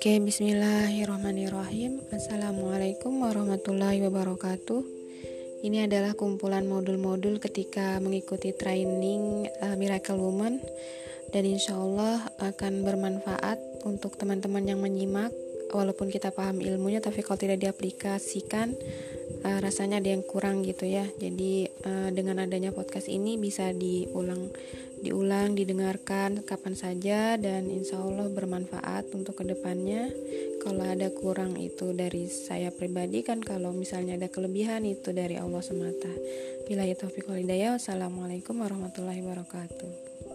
Oke, bismillahirrahmanirrahim. Assalamualaikum warahmatullahi wabarakatuh. Ini adalah kumpulan modul-modul ketika mengikuti training uh, Miracle Woman dan insya Allah akan bermanfaat untuk teman-teman yang menyimak walaupun kita paham ilmunya tapi kalau tidak diaplikasikan uh, rasanya ada yang kurang gitu ya jadi uh, dengan adanya podcast ini bisa diulang diulang didengarkan kapan saja dan insya Allah bermanfaat untuk ke depannya. Kalau ada kurang itu dari saya pribadi kan kalau misalnya ada kelebihan itu dari Allah semata. Bila itu Wassalamualaikum warahmatullahi wabarakatuh